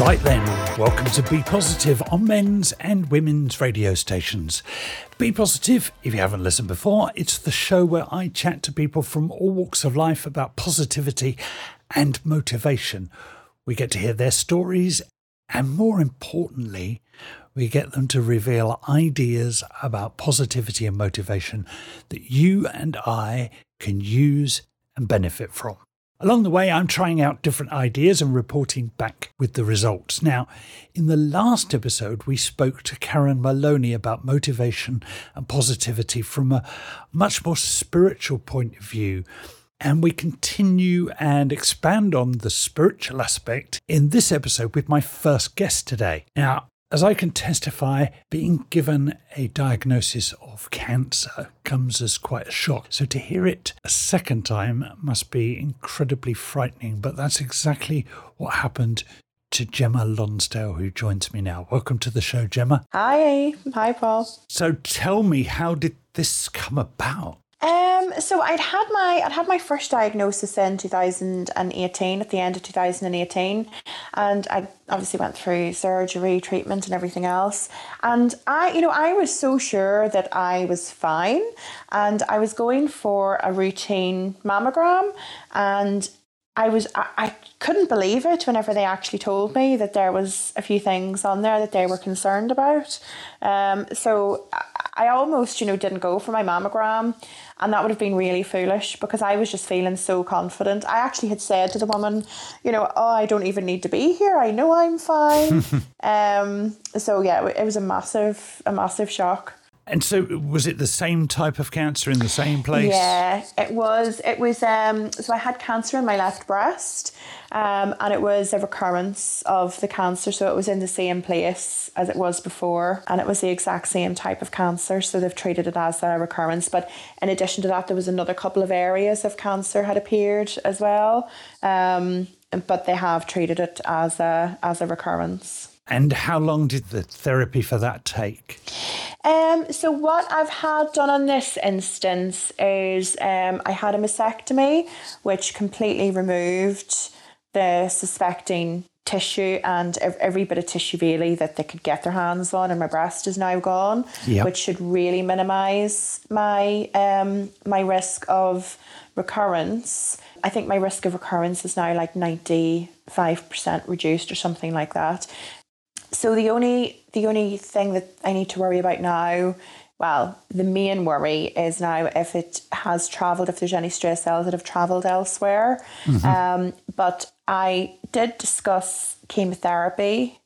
Right then, welcome to Be Positive on men's and women's radio stations. Be Positive, if you haven't listened before, it's the show where I chat to people from all walks of life about positivity and motivation. We get to hear their stories, and more importantly, we get them to reveal ideas about positivity and motivation that you and I can use and benefit from. Along the way, I'm trying out different ideas and reporting back with the results. Now, in the last episode, we spoke to Karen Maloney about motivation and positivity from a much more spiritual point of view. And we continue and expand on the spiritual aspect in this episode with my first guest today. Now, as I can testify, being given a diagnosis of cancer comes as quite a shock. So to hear it a second time must be incredibly frightening. But that's exactly what happened to Gemma Lonsdale, who joins me now. Welcome to the show, Gemma. Hi. Hi, Paul. So tell me, how did this come about? Um, so I'd had my I'd had my first diagnosis in 2018 at the end of 2018 and I obviously went through surgery, treatment and everything else. And I you know, I was so sure that I was fine and I was going for a routine mammogram and I was I, I couldn't believe it whenever they actually told me that there was a few things on there that they were concerned about. Um, so I almost, you know, didn't go for my mammogram. And that would have been really foolish because I was just feeling so confident. I actually had said to the woman, you know, oh, I don't even need to be here. I know I'm fine. um, so yeah, it was a massive, a massive shock. And so, was it the same type of cancer in the same place? Yeah, it was. It was. Um, so I had cancer in my left breast, um, and it was a recurrence of the cancer. So it was in the same place as it was before, and it was the exact same type of cancer. So they've treated it as a recurrence. But in addition to that, there was another couple of areas of cancer had appeared as well. Um, but they have treated it as a as a recurrence. And how long did the therapy for that take? Um, so what I've had done on this instance is um, I had a mastectomy, which completely removed the suspecting tissue and every bit of tissue really that they could get their hands on and my breast is now gone yep. which should really minimize my um my risk of recurrence i think my risk of recurrence is now like 95% reduced or something like that so the only the only thing that I need to worry about now, well, the main worry is now if it has travelled, if there's any stress cells that have travelled elsewhere. Mm-hmm. Um, but I did discuss chemotherapy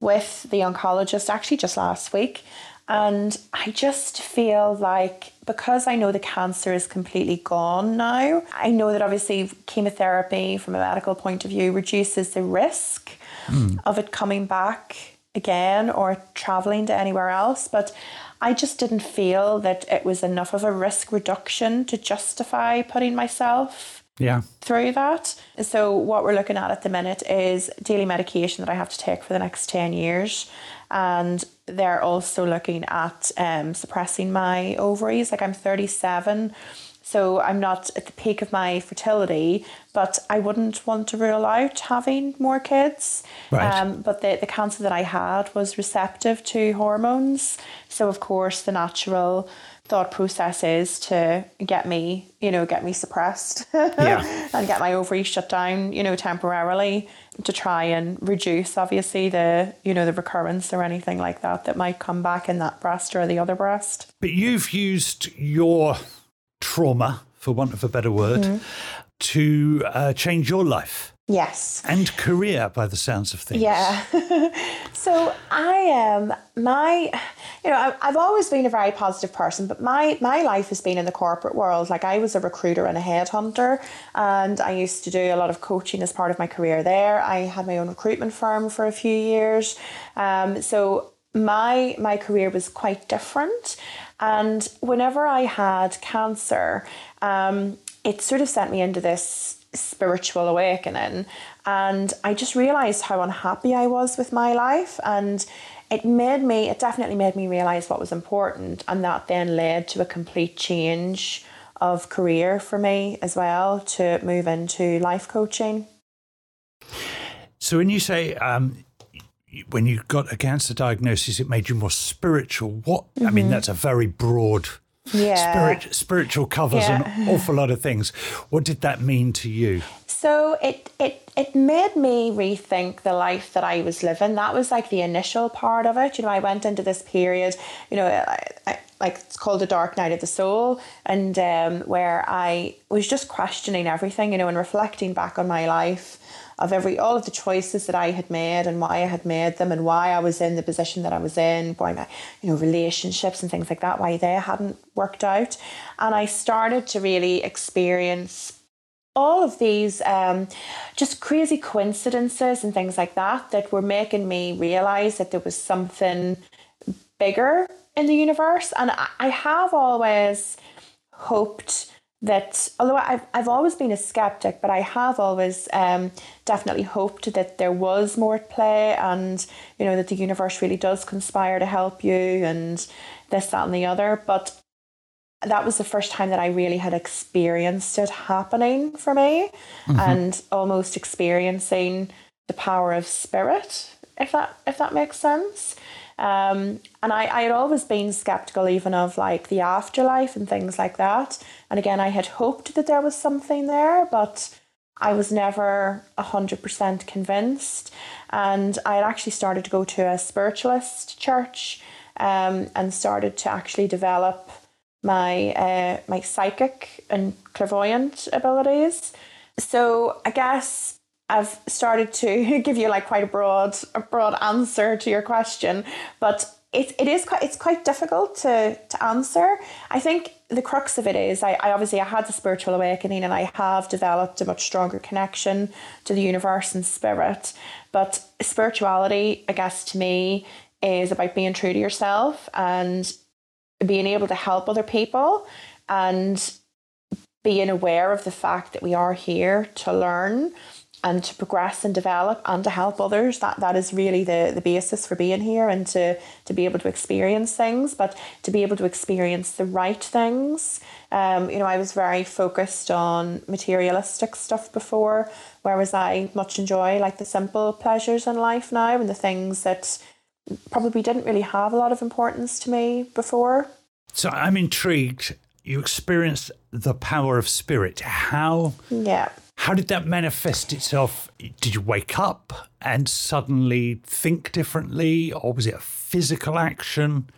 with the oncologist actually just last week. And I just feel like because I know the cancer is completely gone now, I know that obviously chemotherapy, from a medical point of view, reduces the risk mm. of it coming back again or traveling to anywhere else. But I just didn't feel that it was enough of a risk reduction to justify putting myself yeah. through that. So, what we're looking at at the minute is daily medication that I have to take for the next 10 years. And they're also looking at um, suppressing my ovaries. Like, I'm 37 so I'm not at the peak of my fertility, but I wouldn't want to rule out having more kids. Right. Um, but the, the cancer that I had was receptive to hormones. So, of course, the natural thought process is to get me, you know, get me suppressed yeah. and get my ovaries shut down, you know, temporarily to try and reduce obviously the, you know, the recurrence or anything like that that might come back in that breast or the other breast. But you've used your trauma, for want of a better word, mm-hmm. to uh, change your life. Yes. And career by the sounds of things. Yeah. so I am, my, you know, I've always been a very positive person, but my, my life has been in the corporate world. Like I was a recruiter and a headhunter, and I used to do a lot of coaching as part of my career there. I had my own recruitment firm for a few years. Um, so my my career was quite different and whenever I had cancer, um, it sort of sent me into this spiritual awakening. And I just realized how unhappy I was with my life. And it made me, it definitely made me realize what was important. And that then led to a complete change of career for me as well to move into life coaching. So when you say um, when you got a cancer diagnosis, it made you more spiritual. What mm-hmm. I mean, mm-hmm. that's a very broad. Yeah. Spirit, spiritual covers yeah. an awful lot of things. What did that mean to you? So it it it made me rethink the life that I was living. That was like the initial part of it. You know, I went into this period. You know, I, I, like it's called the dark night of the soul, and um, where I was just questioning everything. You know, and reflecting back on my life of every all of the choices that I had made and why I had made them and why I was in the position that I was in, why my you know relationships and things like that, why they hadn't worked out, and I started to really experience all of these um, just crazy coincidences and things like that that were making me realize that there was something bigger in the universe. And I have always hoped that, although I've, I've always been a skeptic, but I have always um, definitely hoped that there was more at play and, you know, that the universe really does conspire to help you and this, that, and the other. But that was the first time that I really had experienced it happening for me mm-hmm. and almost experiencing the power of spirit, if that if that makes sense. Um, and I, I had always been skeptical even of like the afterlife and things like that. And again, I had hoped that there was something there, but I was never 100% convinced. And I had actually started to go to a spiritualist church um, and started to actually develop my uh, my psychic and clairvoyant abilities. So I guess I've started to give you like quite a broad a broad answer to your question, but it, it is quite it's quite difficult to to answer. I think the crux of it is I, I obviously I had the spiritual awakening and I have developed a much stronger connection to the universe and spirit. But spirituality, I guess to me, is about being true to yourself and being able to help other people and being aware of the fact that we are here to learn and to progress and develop and to help others that that is really the the basis for being here and to to be able to experience things but to be able to experience the right things um, you know I was very focused on materialistic stuff before whereas I much enjoy like the simple pleasures in life now and the things that probably didn't really have a lot of importance to me before. So I'm intrigued. You experienced the power of spirit. How? Yeah. How did that manifest itself? Did you wake up and suddenly think differently, or was it a physical action?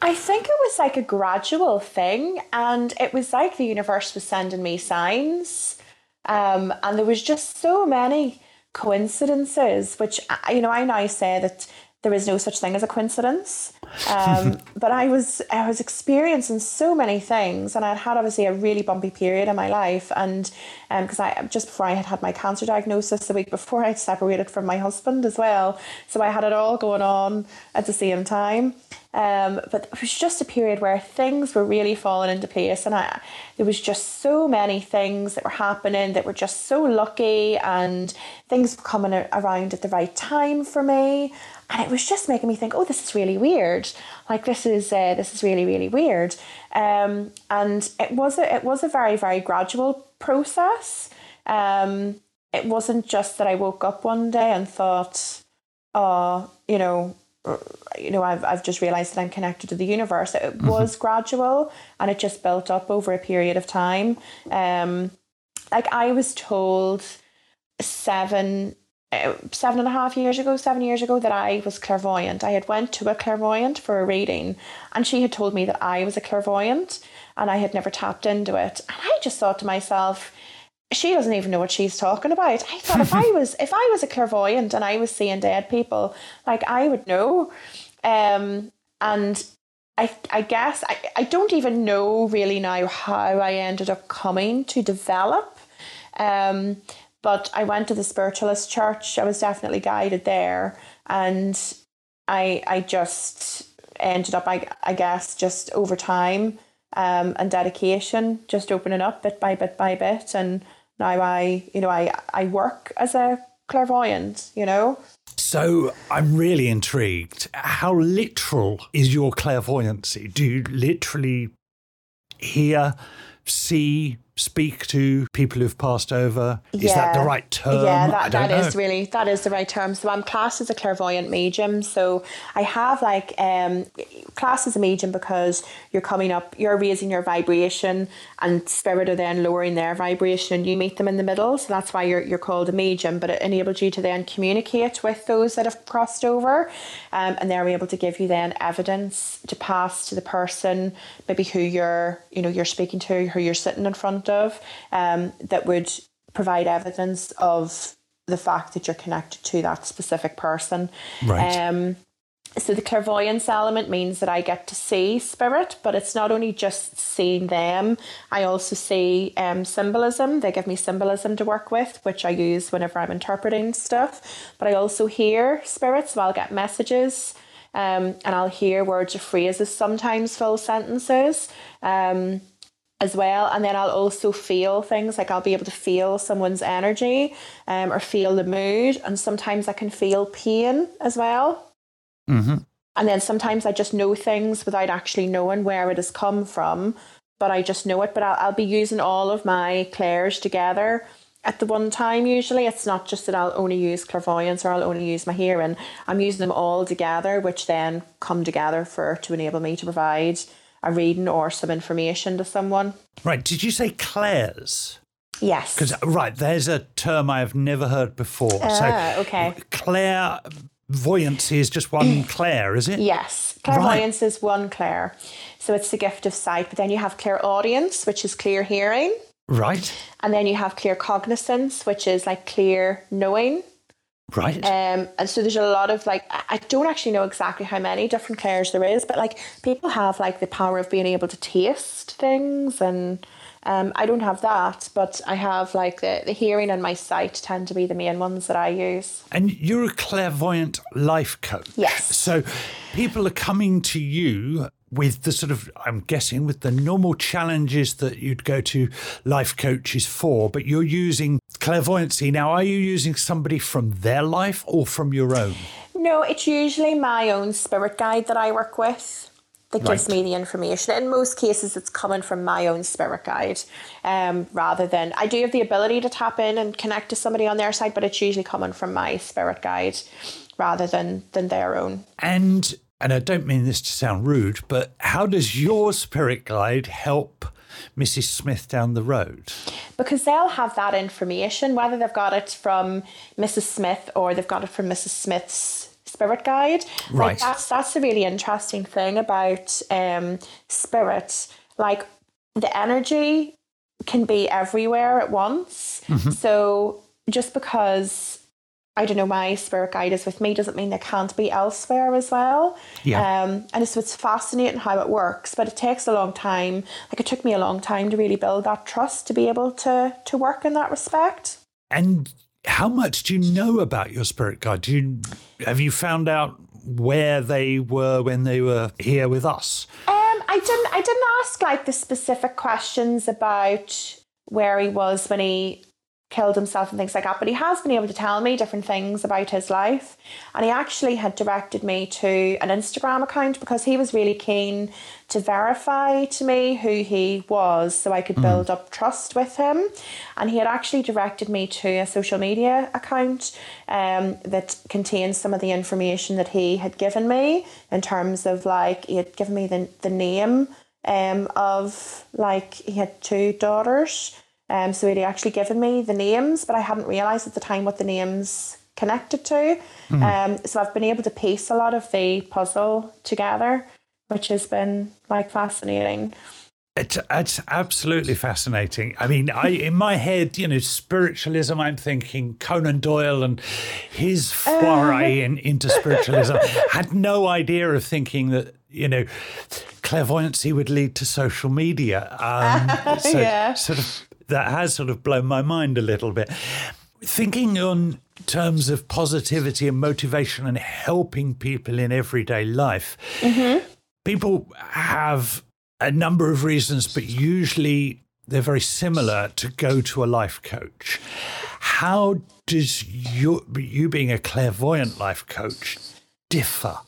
I think it was like a gradual thing, and it was like the universe was sending me signs. Um, and there was just so many coincidences, which you know I now say that there is no such thing as a coincidence. Um, but I was I was experiencing so many things, and I'd had obviously a really bumpy period in my life, and because um, I just before I had had my cancer diagnosis, the week before I'd separated from my husband as well, so I had it all going on at the same time. Um, but it was just a period where things were really falling into place, and I there was just so many things that were happening that were just so lucky, and things were coming around at the right time for me, and it was just making me think, oh, this is really weird. Like this is uh, this is really really weird. Um, and it was a it was a very very gradual process. Um, it wasn't just that I woke up one day and thought, oh, you know, you know, I've, I've just realized that I'm connected to the universe. It mm-hmm. was gradual and it just built up over a period of time. Um, like I was told seven, uh, seven and a half years ago, seven years ago, that I was clairvoyant. I had went to a clairvoyant for a reading and she had told me that I was a clairvoyant and I had never tapped into it. And I just thought to myself, she doesn't even know what she's talking about. I thought if I was if I was a clairvoyant and I was seeing dead people, like I would know. Um, and I I guess I, I don't even know really now how I ended up coming to develop. Um, but I went to the spiritualist church. I was definitely guided there, and I I just ended up I I guess just over time um, and dedication, just opening up bit by bit by bit and now I, you know, I, I work as a clairvoyant, you know. So I'm really intrigued. How literal is your clairvoyancy? Do you literally hear, see, speak to people who've passed over? Is that the right term? Yeah, that, that is really that is the right term. So I'm classed as a clairvoyant medium. So I have like um class as a medium because you're coming up, you're raising your vibration and spirit are then lowering their vibration and you meet them in the middle. So that's why you're you're called a medium, but it enables you to then communicate with those that have crossed over. Um, and they're able to give you then evidence to pass to the person, maybe who you're, you know, you're speaking to, who you're sitting in front of, um, that would provide evidence of the fact that you're connected to that specific person. Right. Um, so the clairvoyance element means that I get to see spirit, but it's not only just seeing them. I also see um, symbolism. They give me symbolism to work with, which I use whenever I'm interpreting stuff. But I also hear spirits, so I'll get messages. Um, and I'll hear words or phrases, sometimes full sentences. Um, as well. And then I'll also feel things like I'll be able to feel someone's energy um, or feel the mood. And sometimes I can feel pain as well. Mm-hmm. And then sometimes I just know things without actually knowing where it has come from, but I just know it. But I'll, I'll be using all of my clairs together at the one time usually it's not just that I'll only use clairvoyance or I'll only use my hearing I'm using them all together which then come together for to enable me to provide a reading or some information to someone. Right. Did you say clairs? Yes. Because right, there's a term I have never heard before. Ah, so okay. Clairvoyancy is just one clair, is it? Yes. Clairvoyance right. is one clair. So it's the gift of sight. But then you have clairaudience, which is clear hearing. Right. And then you have claircognizance, which is like clear knowing. Right. Um, and so there's a lot of like I don't actually know exactly how many different clairs there is, but like people have like the power of being able to taste things and um, I don't have that, but I have like the, the hearing and my sight tend to be the main ones that I use. And you're a clairvoyant life coach. Yes. So people are coming to you with the sort of, I'm guessing, with the normal challenges that you'd go to life coaches for, but you're using clairvoyancy. Now, are you using somebody from their life or from your own? No, it's usually my own spirit guide that I work with that gives me the information. In most cases, it's coming from my own spirit guide um, rather than I do have the ability to tap in and connect to somebody on their side, but it's usually coming from my spirit guide rather than than their own. And and I don't mean this to sound rude, but how does your spirit guide help Mrs. Smith down the road? Because they'll have that information, whether they've got it from Mrs. Smith or they've got it from Mrs. Smith's spirit guide. Right. Like that's that's a really interesting thing about um, spirit. Like the energy can be everywhere at once. Mm-hmm. So just because I don't know, my spirit guide is with me doesn't mean they can't be elsewhere as well. Yeah. Um, and so it's fascinating how it works, but it takes a long time. Like it took me a long time to really build that trust to be able to to work in that respect. And how much do you know about your spirit guide? Do you have you found out where they were when they were here with us? Um, I didn't. I didn't ask like the specific questions about where he was when he killed himself and things like that. But he has been able to tell me different things about his life. And he actually had directed me to an Instagram account because he was really keen to verify to me who he was so I could mm. build up trust with him. And he had actually directed me to a social media account um, that contains some of the information that he had given me in terms of like, he had given me the, the name um, of like, he had two daughters um, so he'd actually given me the names, but I hadn't realised at the time what the names connected to. Mm. Um, so I've been able to piece a lot of the puzzle together, which has been like fascinating. It's, it's absolutely fascinating. I mean, I in my head, you know, spiritualism. I'm thinking Conan Doyle and his foray uh, in, into spiritualism. Had no idea of thinking that you know clairvoyancy would lead to social media. Um, so, yeah. sort of that has sort of blown my mind a little bit. Thinking on terms of positivity and motivation and helping people in everyday life, mm-hmm. people have a number of reasons, but usually they're very similar to go to a life coach. How does you, you being a clairvoyant life coach differ?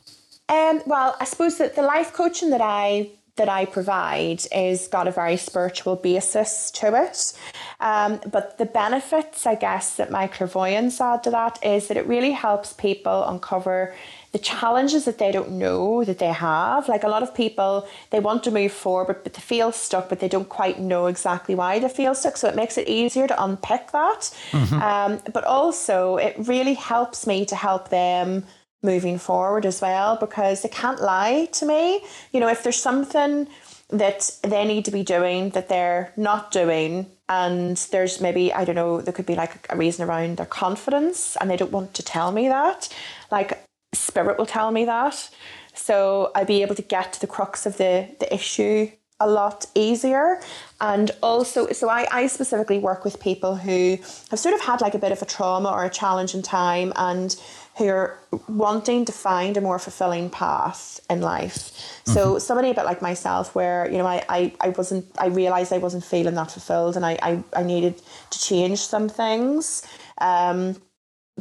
Um, well, I suppose that the life coaching that I that I provide is got a very spiritual basis to it. Um, but the benefits, I guess, that my clairvoyance add to that is that it really helps people uncover the challenges that they don't know that they have. Like a lot of people, they want to move forward, but they feel stuck, but they don't quite know exactly why they feel stuck. So it makes it easier to unpick that. Mm-hmm. Um, but also, it really helps me to help them moving forward as well because they can't lie to me. You know, if there's something that they need to be doing that they're not doing, and there's maybe, I don't know, there could be like a reason around their confidence and they don't want to tell me that. Like, spirit will tell me that. So I'll be able to get to the crux of the, the issue a lot easier. And also, so I, I specifically work with people who have sort of had like a bit of a trauma or a challenge in time and who are wanting to find a more fulfilling path in life. Mm-hmm. So somebody a bit like myself where, you know, I, I, I wasn't I realized I wasn't feeling that fulfilled and I, I, I needed to change some things. Um,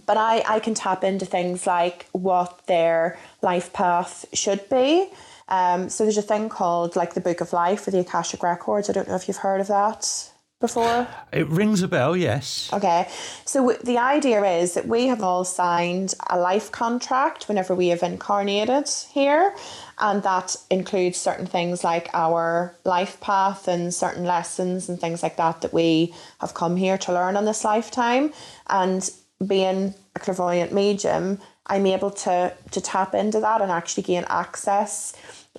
but I, I can tap into things like what their life path should be. Um, so there's a thing called like the Book of Life or the Akashic Records. I don't know if you've heard of that before? It rings a bell, yes. Okay. So the idea is that we have all signed a life contract whenever we have incarnated here. And that includes certain things like our life path and certain lessons and things like that that we have come here to learn on this lifetime. And being a clairvoyant medium, I'm able to to tap into that and actually gain access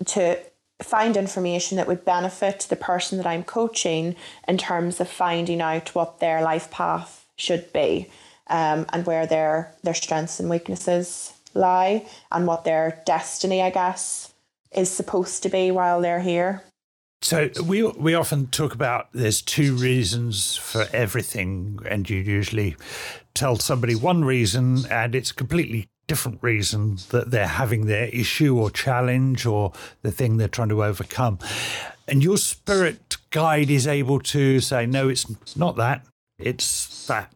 to find information that would benefit the person that I'm coaching in terms of finding out what their life path should be um, and where their their strengths and weaknesses lie and what their destiny, I guess, is supposed to be while they're here. So we we often talk about there's two reasons for everything, and you usually tell somebody one reason, and it's completely different reason that they're having their issue or challenge or the thing they're trying to overcome. And your spirit guide is able to say, no, it's not that, it's that.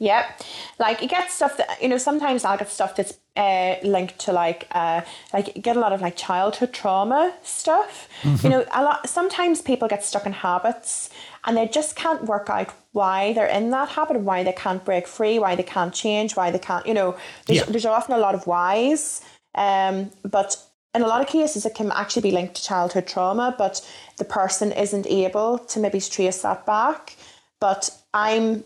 Yep. Like you get stuff that you know. Sometimes I'll get stuff that's uh, linked to like uh, like get a lot of like childhood trauma stuff. Mm-hmm. You know, a lot. Sometimes people get stuck in habits and they just can't work out why they're in that habit why they can't break free, why they can't change, why they can't. You know, there's, yeah. there's often a lot of whys. Um, but in a lot of cases, it can actually be linked to childhood trauma, but the person isn't able to maybe trace that back. But I'm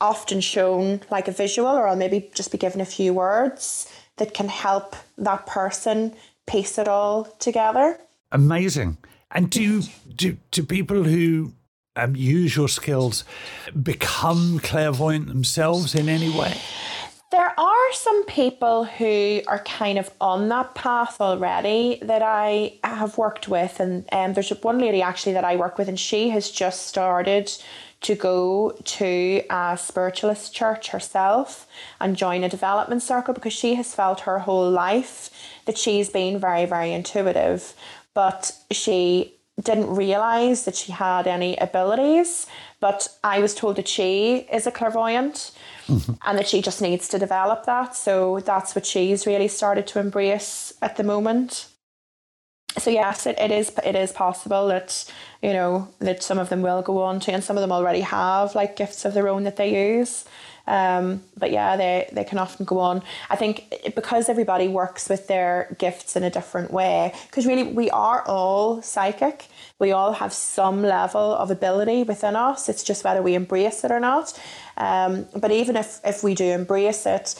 often shown like a visual, or I'll maybe just be given a few words that can help that person piece it all together. Amazing. And do do do people who um, use your skills become clairvoyant themselves in any way? There are some people who are kind of on that path already that I have worked with, and um, there's one lady actually that I work with, and she has just started to go to a spiritualist church herself and join a development circle because she has felt her whole life that she's been very, very intuitive, but she didn't realize that she had any abilities. But I was told that she is a clairvoyant mm-hmm. and that she just needs to develop that. So that's what she's really started to embrace at the moment so yes, it, it is it is possible that you know that some of them will go on to, and some of them already have like gifts of their own that they use. Um, but yeah, they they can often go on. I think because everybody works with their gifts in a different way. Because really, we are all psychic. We all have some level of ability within us. It's just whether we embrace it or not. Um, but even if if we do embrace it,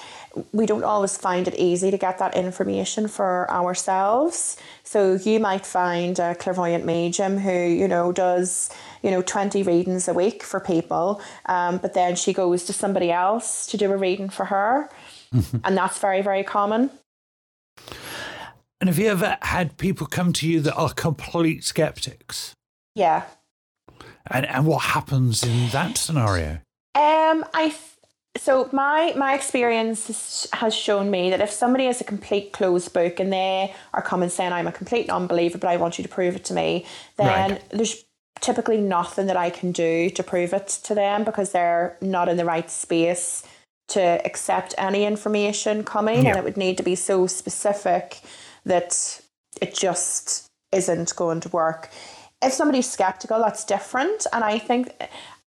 we don't always find it easy to get that information for ourselves. So you might find a clairvoyant medium who, you know, does, you know, 20 readings a week for people, um, but then she goes to somebody else to do a reading for her. Mm-hmm. And that's very, very common. And have you ever had people come to you that are complete skeptics? Yeah. And, and what happens in that scenario? Um, I so my my experience has shown me that if somebody is a complete closed book and they are coming saying I'm a complete non-believer, but I want you to prove it to me, then right. there's typically nothing that I can do to prove it to them because they're not in the right space to accept any information coming, yeah. and it would need to be so specific that it just isn't going to work. If somebody's skeptical, that's different. And I think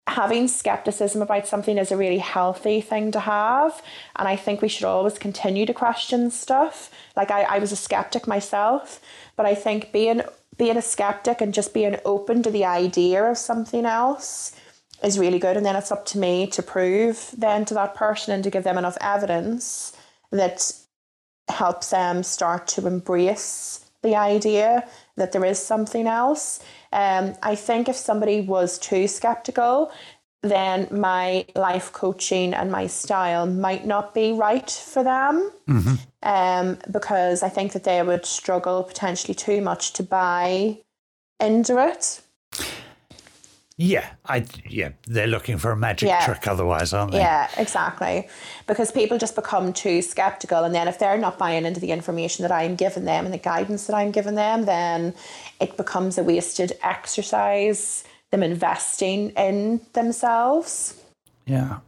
having skepticism about something is a really healthy thing to have. And I think we should always continue to question stuff. Like I, I was a skeptic myself, but I think being being a skeptic and just being open to the idea of something else is really good. And then it's up to me to prove then to that person and to give them enough evidence that helps them start to embrace the idea that there is something else. Um, I think if somebody was too skeptical, then my life coaching and my style might not be right for them mm-hmm. um, because I think that they would struggle potentially too much to buy into it. Yeah, I yeah, they're looking for a magic yeah. trick otherwise, aren't they? Yeah, exactly. Because people just become too skeptical and then if they're not buying into the information that I'm giving them and the guidance that I'm giving them, then it becomes a wasted exercise them investing in themselves. Yeah.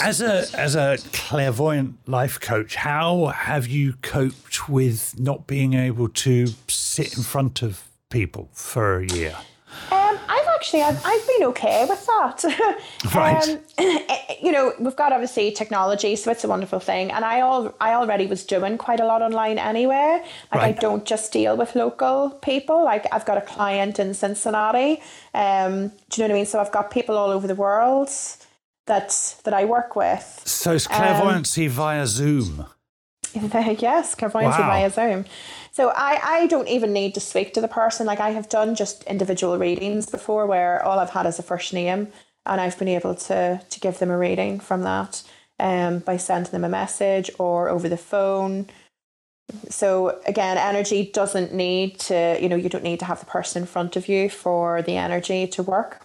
As a as a clairvoyant life coach, how have you coped with not being able to sit in front of people for a year? Um, actually, I've, I've been okay with that. right. Um, you know, we've got obviously technology, so it's a wonderful thing. And I all I already was doing quite a lot online anyway. Like right. I don't just deal with local people. Like I've got a client in Cincinnati. Um, do you know what I mean? So I've got people all over the world that that I work with. So it's clairvoyancy um, via Zoom. yes, clairvoyancy wow. via Zoom. So I, I don't even need to speak to the person. Like I have done just individual readings before where all I've had is a first name and I've been able to to give them a reading from that um, by sending them a message or over the phone. So again, energy doesn't need to, you know, you don't need to have the person in front of you for the energy to work.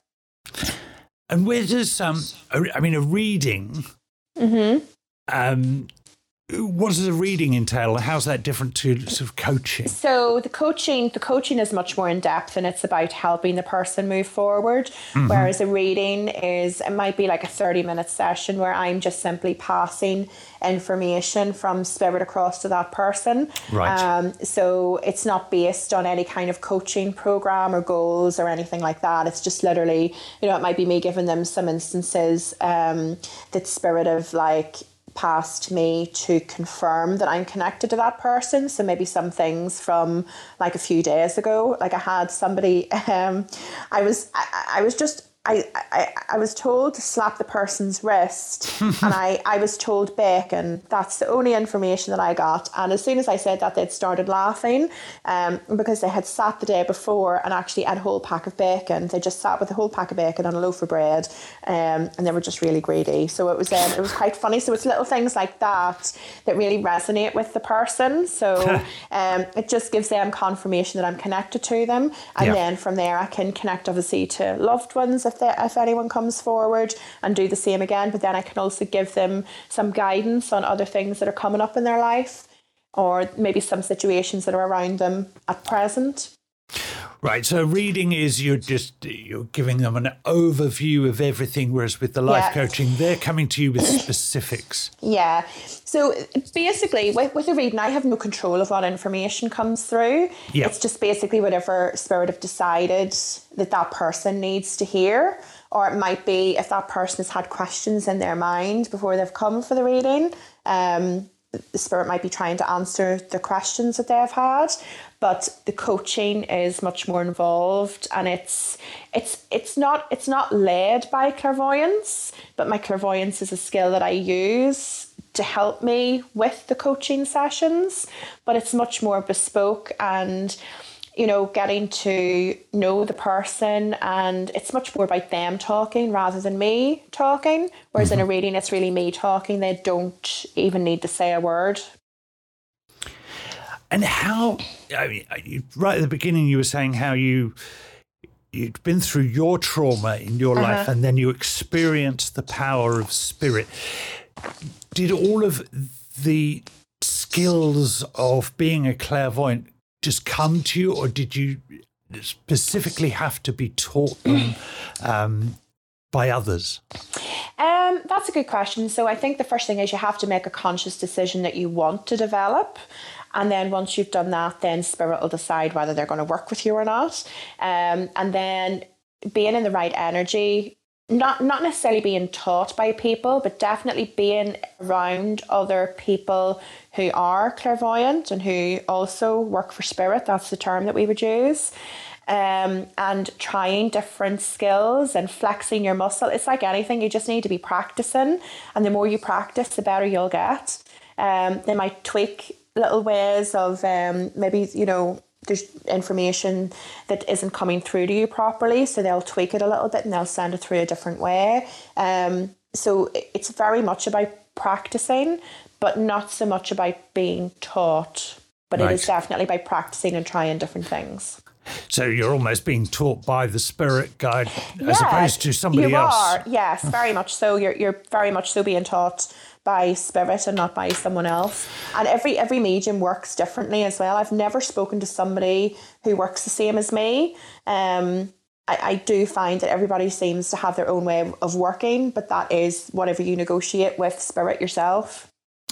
And where does um, I mean, a reading mm-hmm. um, what does the reading entail? How's that different to sort of coaching? So the coaching, the coaching is much more in depth, and it's about helping the person move forward. Mm-hmm. Whereas a reading is, it might be like a thirty-minute session where I'm just simply passing information from spirit across to that person. Right. Um, so it's not based on any kind of coaching program or goals or anything like that. It's just literally, you know, it might be me giving them some instances um, that spirit of like past me to confirm that I'm connected to that person. So maybe some things from like a few days ago, like I had somebody, um, I was, I, I was just I, I, I was told to slap the person's wrist and I, I was told bacon. That's the only information that I got. And as soon as I said that, they'd started laughing um, because they had sat the day before and actually had a whole pack of bacon. They just sat with a whole pack of bacon and a loaf of bread um, and they were just really greedy. So it was, um, it was quite funny. So it's little things like that that really resonate with the person. So um, it just gives them confirmation that I'm connected to them. And yeah. then from there, I can connect obviously to loved ones if, they, if anyone comes forward and do the same again. But then I can also give them some guidance on other things that are coming up in their life or maybe some situations that are around them at present. Right. So reading is you're just you're giving them an overview of everything, whereas with the life yeah. coaching, they're coming to you with specifics. Yeah. So basically, with, with the reading, I have no control of what information comes through. Yeah. It's just basically whatever spirit have decided that that person needs to hear. Or it might be if that person has had questions in their mind before they've come for the reading. Um, the spirit might be trying to answer the questions that they've had but the coaching is much more involved and it's it's it's not it's not led by clairvoyance but my clairvoyance is a skill that I use to help me with the coaching sessions but it's much more bespoke and you know, getting to know the person and it's much more about them talking rather than me talking. Whereas mm-hmm. in a mm-hmm. reading, it's really me talking. They don't even need to say a word. And how, I mean, right at the beginning, you were saying how you, you'd been through your trauma in your uh-huh. life and then you experienced the power of spirit. Did all of the skills of being a clairvoyant just come to you, or did you specifically have to be taught them um, by others? Um, that's a good question. So I think the first thing is you have to make a conscious decision that you want to develop. And then once you've done that, then spirit will decide whether they're going to work with you or not. Um, and then being in the right energy, not not necessarily being taught by people, but definitely being around other people who are clairvoyant and who also work for spirit. That's the term that we would use. Um, and trying different skills and flexing your muscle. It's like anything, you just need to be practicing. And the more you practice, the better you'll get. Um, they might tweak little ways of um, maybe, you know, there's information that isn't coming through to you properly, so they'll tweak it a little bit and they'll send it through a different way. Um, so it's very much about practicing, but not so much about being taught. But right. it is definitely by practicing and trying different things. So you're almost being taught by the spirit guide as opposed to somebody you else. Are, yes, very much so. You're you're very much so being taught by spirit and not by someone else. And every every medium works differently as well. I've never spoken to somebody who works the same as me. Um, I, I do find that everybody seems to have their own way of working, but that is whatever you negotiate with spirit yourself.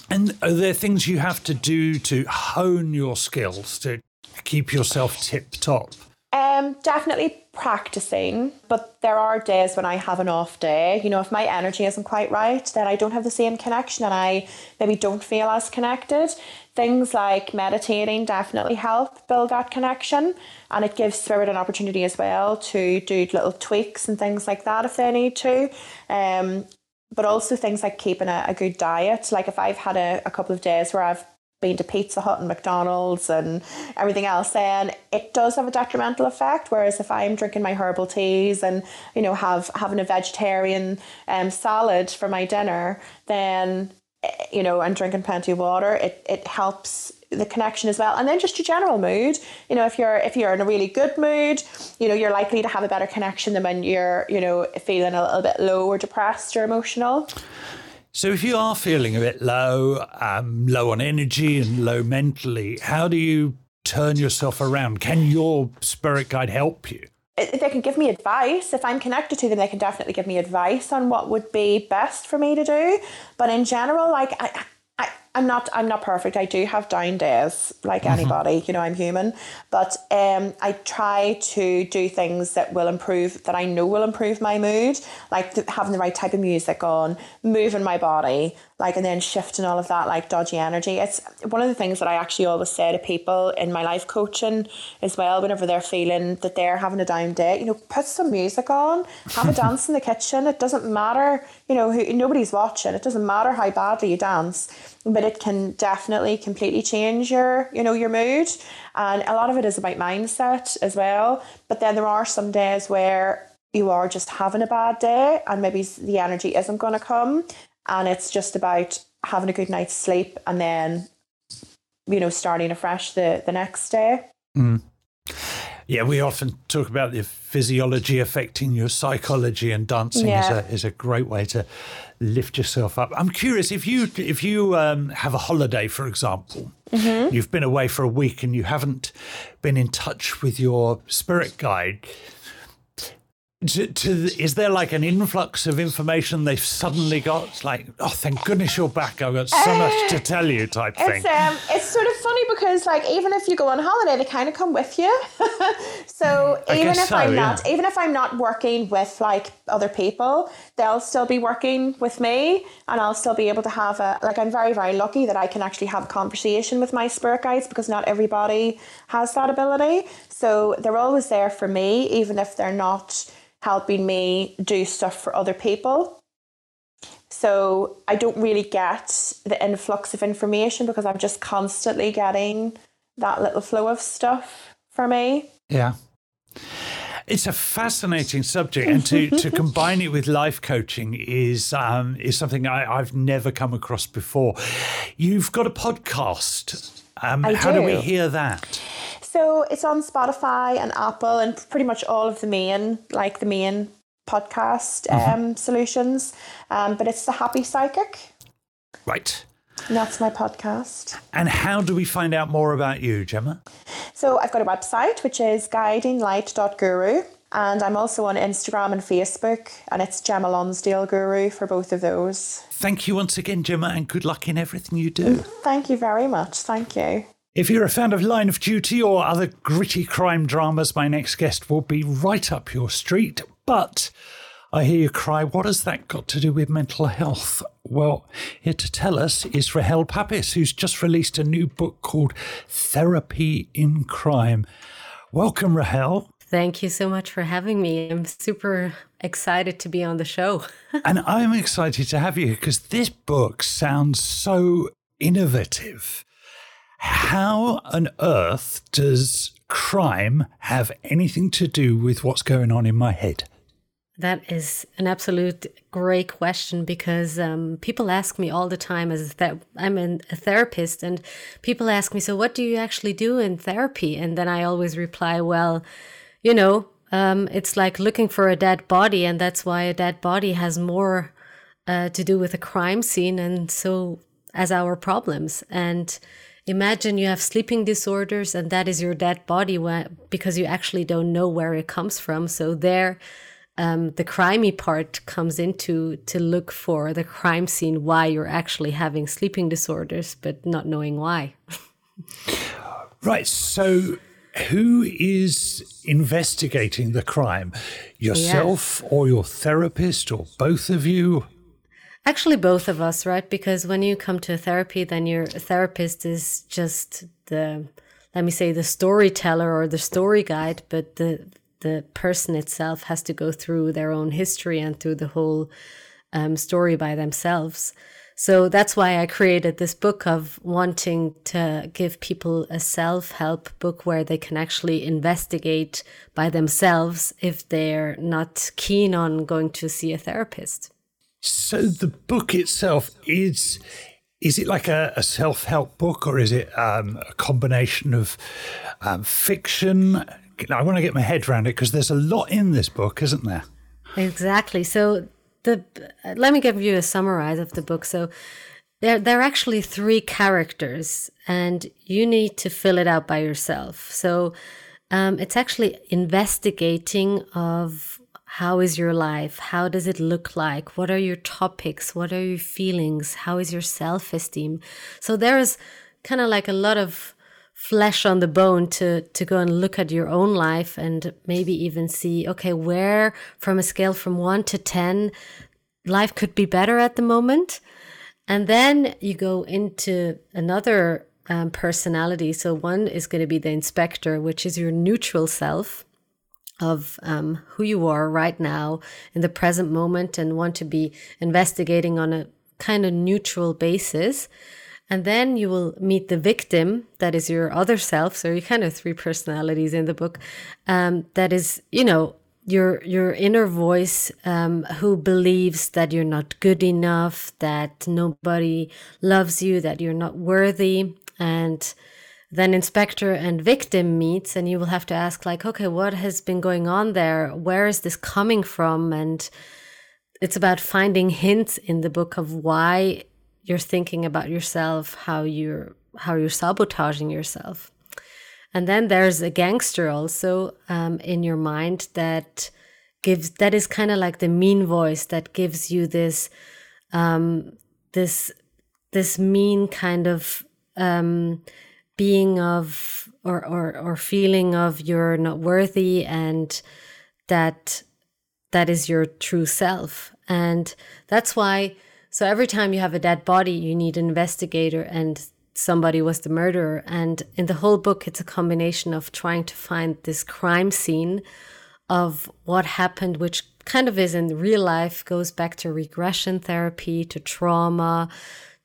And are there things you have to do to hone your skills to keep yourself tip top? Um, definitely practicing, but there are days when I have an off day. You know, if my energy isn't quite right, then I don't have the same connection and I maybe don't feel as connected. Things like meditating definitely help build that connection and it gives spirit an opportunity as well to do little tweaks and things like that if they need to. Um, but also things like keeping a, a good diet. Like if I've had a, a couple of days where I've been to Pizza Hut and McDonald's and everything else, then it does have a detrimental effect. Whereas if I'm drinking my herbal teas and you know have having a vegetarian um, salad for my dinner, then eh, you know and drinking plenty of water, it it helps the connection as well. And then just your general mood. You know if you're if you're in a really good mood you know you're likely to have a better connection than when you're you know feeling a little bit low or depressed or emotional so, if you are feeling a bit low, um, low on energy and low mentally, how do you turn yourself around? Can your spirit guide help you? They can give me advice. If I'm connected to them, they can definitely give me advice on what would be best for me to do. But in general, like I, I'm not I'm not perfect. I do have down days like mm-hmm. anybody, you know, I'm human. But um I try to do things that will improve that I know will improve my mood, like having the right type of music on, moving my body, like and then shifting all of that like dodgy energy. It's one of the things that I actually always say to people in my life coaching as well whenever they're feeling that they're having a down day, you know, put some music on, have a dance in the kitchen. It doesn't matter, you know, who nobody's watching. It doesn't matter how badly you dance but it can definitely completely change your you know your mood and a lot of it is about mindset as well but then there are some days where you are just having a bad day and maybe the energy isn't going to come and it's just about having a good night's sleep and then you know starting afresh the the next day mm. Yeah, we often talk about the physiology affecting your psychology, and dancing yeah. is a is a great way to lift yourself up. I'm curious if you if you um, have a holiday, for example, mm-hmm. you've been away for a week and you haven't been in touch with your spirit guide to, to, is there like an influx of information they've suddenly got? Like oh thank goodness you're back. I've got so uh, much to tell you type it's, thing. um, it's sort of funny because like even if you go on holiday they kind of come with you. So I even if so, i'm not even if i'm not working with like other people they'll still be working with me and i'll still be able to have a like i'm very very lucky that i can actually have a conversation with my spirit guides because not everybody has that ability. So they're always there for me even if they're not helping me do stuff for other people. So I don't really get the influx of information because I'm just constantly getting that little flow of stuff for me. Yeah. It's a fascinating subject, and to, to combine it with life coaching is um, is something I, have never come across before. You've got a podcast. Um, how do. do we hear that? So it's on Spotify and Apple and pretty much all of the main, like the main podcast mm-hmm. um, solutions. Um, but it's the Happy Psychic. Right. And that's my podcast. And how do we find out more about you, Gemma? So I've got a website which is guidinglight.guru. And I'm also on Instagram and Facebook, and it's Gemma Lonsdale Guru for both of those. Thank you once again, Gemma, and good luck in everything you do. Thank you very much. Thank you. If you're a fan of Line of Duty or other gritty crime dramas, my next guest will be right up your street. But I hear you cry, what has that got to do with mental health? Well, here to tell us is Rahel Papis, who's just released a new book called Therapy in Crime. Welcome, Rahel. Thank you so much for having me. I'm super excited to be on the show. and I'm excited to have you because this book sounds so innovative. How on earth does crime have anything to do with what's going on in my head? That is an absolute great question because um, people ask me all the time as that I'm a therapist, and people ask me, "So, what do you actually do in therapy?" And then I always reply, "Well, you know, um, it's like looking for a dead body, and that's why a dead body has more uh, to do with a crime scene, and so as our problems and." Imagine you have sleeping disorders and that is your dead body because you actually don't know where it comes from. So there, um, the crimey part comes into to look for the crime scene, why you're actually having sleeping disorders, but not knowing why. right. So who is investigating the crime? Yourself yes. or your therapist or both of you? Actually, both of us, right? Because when you come to a therapy, then your therapist is just the, let me say, the storyteller or the story guide, but the the person itself has to go through their own history and through the whole um, story by themselves. So that's why I created this book of wanting to give people a self help book where they can actually investigate by themselves if they're not keen on going to see a therapist. So the book itself is is it like a, a self help book or is it um, a combination of um, fiction? I want to get my head around it because there's a lot in this book, isn't there? Exactly. So the let me give you a summarize of the book. So there there are actually three characters, and you need to fill it out by yourself. So um, it's actually investigating of how is your life? How does it look like? What are your topics? What are your feelings? How is your self esteem? So there is kind of like a lot of flesh on the bone to to go and look at your own life and maybe even see okay where from a scale from 1 to 10 life could be better at the moment and then you go into another um, personality so one is going to be the inspector which is your neutral self of um, who you are right now in the present moment and want to be investigating on a kind of neutral basis. And then you will meet the victim, that is your other self. So you kind of three personalities in the book. Um, that is, you know, your your inner voice um, who believes that you're not good enough, that nobody loves you, that you're not worthy, and then inspector and victim meets and you will have to ask like okay what has been going on there? Where is this coming from? And it's about finding hints in the book of why you're thinking about yourself how you're how you're sabotaging yourself. And then there's a gangster also um, in your mind that gives that is kind of like the mean voice that gives you this um, this this mean kind of um, being of or, or or feeling of you're not worthy and that that is your true self. And that's why so every time you have a dead body you need an investigator and somebody was the murderer. And in the whole book it's a combination of trying to find this crime scene of what happened which kind of is in real life goes back to regression therapy to trauma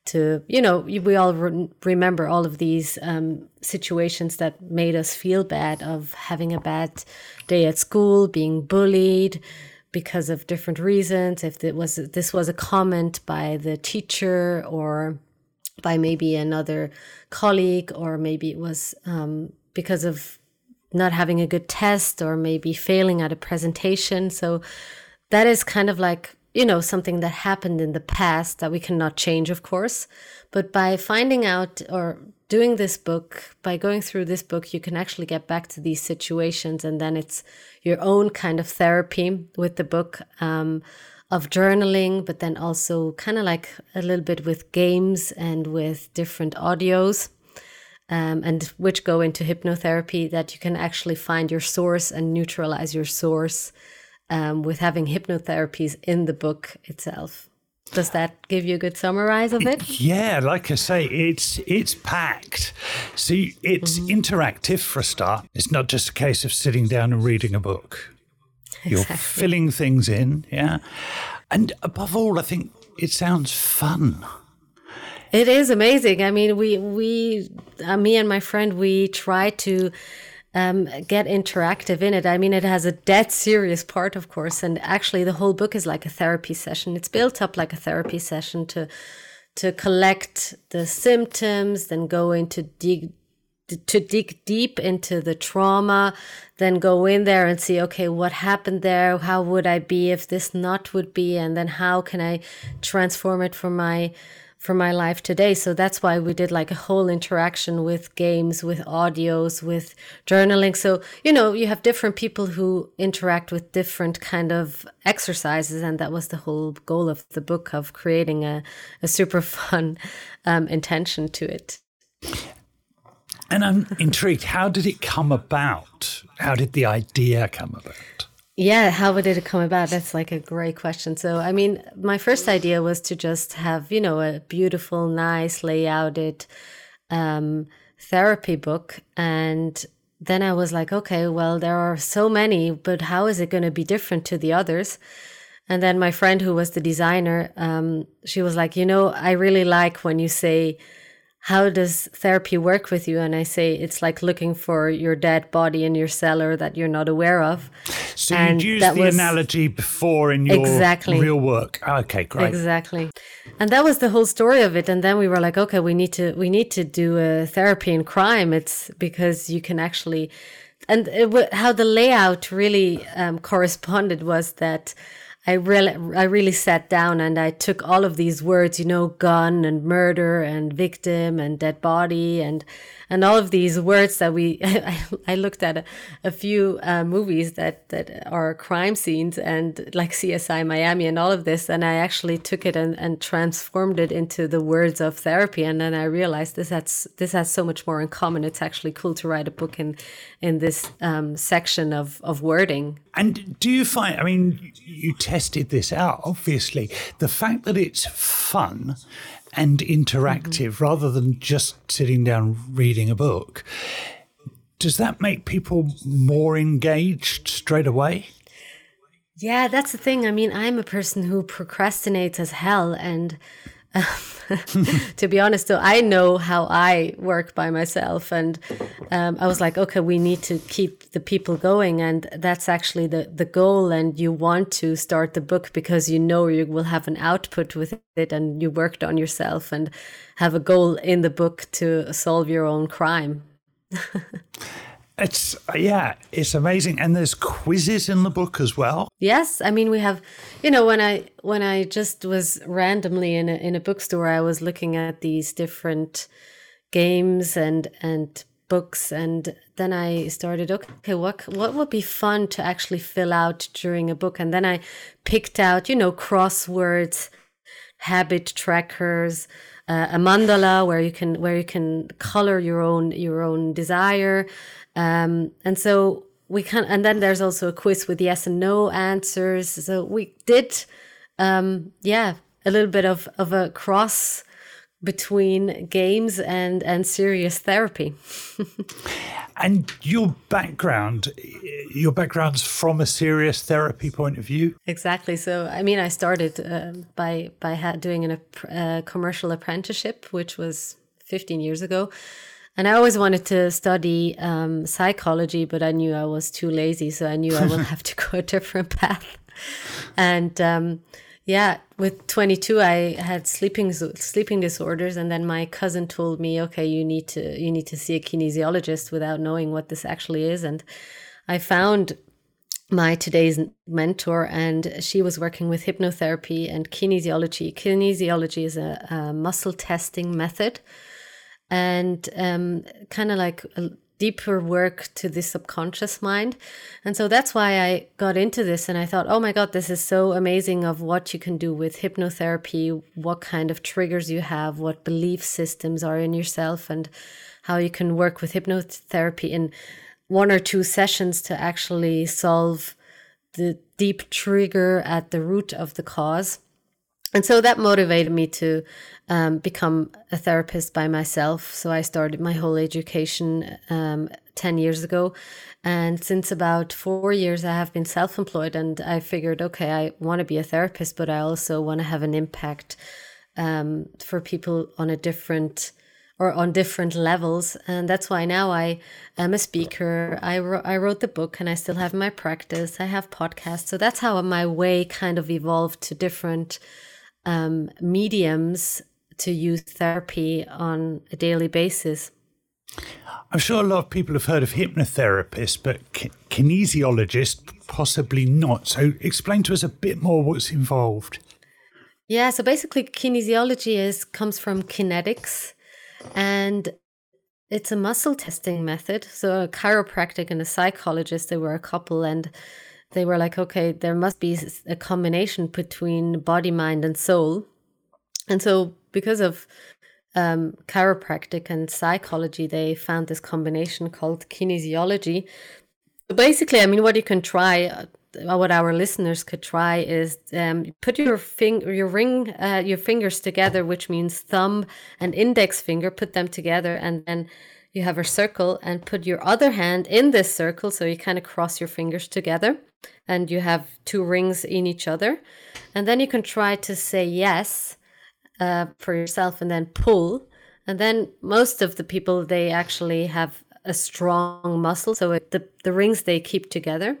to you know we all re- remember all of these um, situations that made us feel bad of having a bad day at school being bullied because of different reasons. If it was this was a comment by the teacher or by maybe another colleague or maybe it was um, because of not having a good test or maybe failing at a presentation. So that is kind of like you know, something that happened in the past that we cannot change, of course. But by finding out or doing this book, by going through this book, you can actually get back to these situations. And then it's your own kind of therapy with the book um, of journaling, but then also kind of like a little bit with games and with different audios. um, and which go into hypnotherapy, that you can actually find your source and neutralize your source um, with having hypnotherapies in the book itself. Does that give you a good summarize of it? Yeah, like I say, it's it's packed. See, it's mm-hmm. interactive for a start. It's not just a case of sitting down and reading a book. You're filling things in, yeah. And above all, I think it sounds fun. It is amazing. I mean, we we uh, me and my friend we try to um, get interactive in it. I mean, it has a dead serious part, of course, and actually, the whole book is like a therapy session. It's built up like a therapy session to to collect the symptoms, then go into dig to dig deep into the trauma, then go in there and see, okay, what happened there? How would I be if this not would be? And then how can I transform it for my for my life today. So that's why we did like a whole interaction with games, with audios, with journaling. So, you know, you have different people who interact with different kind of exercises. And that was the whole goal of the book of creating a, a super fun um, intention to it. And I'm intrigued, how did it come about? How did the idea come about? Yeah, how did it come about? That's like a great question. So, I mean, my first idea was to just have, you know, a beautiful, nice layouted um, therapy book. And then I was like, okay, well, there are so many, but how is it going to be different to the others? And then my friend, who was the designer, um, she was like, you know, I really like when you say, how does therapy work with you? And I say it's like looking for your dead body in your cellar that you're not aware of. So and you used the was, analogy before in your exactly, real work. Okay, great. Exactly. And that was the whole story of it. And then we were like, okay, we need to we need to do a therapy in crime. It's because you can actually, and it, how the layout really um, corresponded was that I really, I really sat down and I took all of these words, you know, gun and murder and victim and dead body and and all of these words that we. I, I looked at a, a few uh, movies that that are crime scenes and like CSI Miami and all of this, and I actually took it and, and transformed it into the words of therapy, and then I realized this has this has so much more in common. It's actually cool to write a book in in this um, section of of wording. And do you find? I mean, you tested this out, obviously. The fact that it's fun and interactive mm-hmm. rather than just sitting down reading a book, does that make people more engaged straight away? Yeah, that's the thing. I mean, I'm a person who procrastinates as hell. And to be honest, though, I know how I work by myself, and um, I was like, okay, we need to keep the people going, and that's actually the the goal. And you want to start the book because you know you will have an output with it, and you worked on yourself and have a goal in the book to solve your own crime. It's yeah, it's amazing, and there's quizzes in the book as well. Yes, I mean we have, you know, when I when I just was randomly in a in a bookstore, I was looking at these different games and and books, and then I started okay, what what would be fun to actually fill out during a book, and then I picked out, you know, crosswords, habit trackers. Uh, a mandala where you can where you can color your own your own desire um, and so we can, and then there's also a quiz with yes and no answers. So we did, um, yeah, a little bit of, of a cross between games and, and serious therapy. and your background, your background's from a serious therapy point of view. Exactly. So, I mean, I started uh, by by doing a uh, commercial apprenticeship, which was 15 years ago. And I always wanted to study um, psychology, but I knew I was too lazy, so I knew I would have to go a different path. And um, yeah, with 22, I had sleeping sleeping disorders, and then my cousin told me, "Okay, you need to you need to see a kinesiologist," without knowing what this actually is. And I found my today's mentor, and she was working with hypnotherapy and kinesiology. Kinesiology is a, a muscle testing method and um, kind of like deeper work to the subconscious mind. And so that's why I got into this and I thought, oh my God, this is so amazing of what you can do with hypnotherapy, what kind of triggers you have, what belief systems are in yourself, and how you can work with hypnotherapy in one or two sessions to actually solve the deep trigger at the root of the cause. And so that motivated me to um, become a therapist by myself. So I started my whole education um, 10 years ago. And since about four years, I have been self employed. And I figured, okay, I want to be a therapist, but I also want to have an impact um, for people on a different or on different levels. And that's why now I am a speaker. I, ro- I wrote the book and I still have my practice. I have podcasts. So that's how my way kind of evolved to different um, mediums to use therapy on a daily basis. I'm sure a lot of people have heard of hypnotherapists, but kinesiologists possibly not. So explain to us a bit more what's involved. Yeah, so basically kinesiology is comes from kinetics and it's a muscle testing method. So a chiropractic and a psychologist, they were a couple and they were like, okay, there must be a combination between body, mind, and soul. And so, because of um, chiropractic and psychology, they found this combination called kinesiology. Basically, I mean, what you can try, uh, what our listeners could try is um, put your finger, your ring, uh, your fingers together, which means thumb and index finger, put them together, and then you have a circle, and put your other hand in this circle, so you kind of cross your fingers together and you have two rings in each other. And then you can try to say yes uh, for yourself and then pull. And then most of the people, they actually have a strong muscle. So it, the, the rings, they keep together.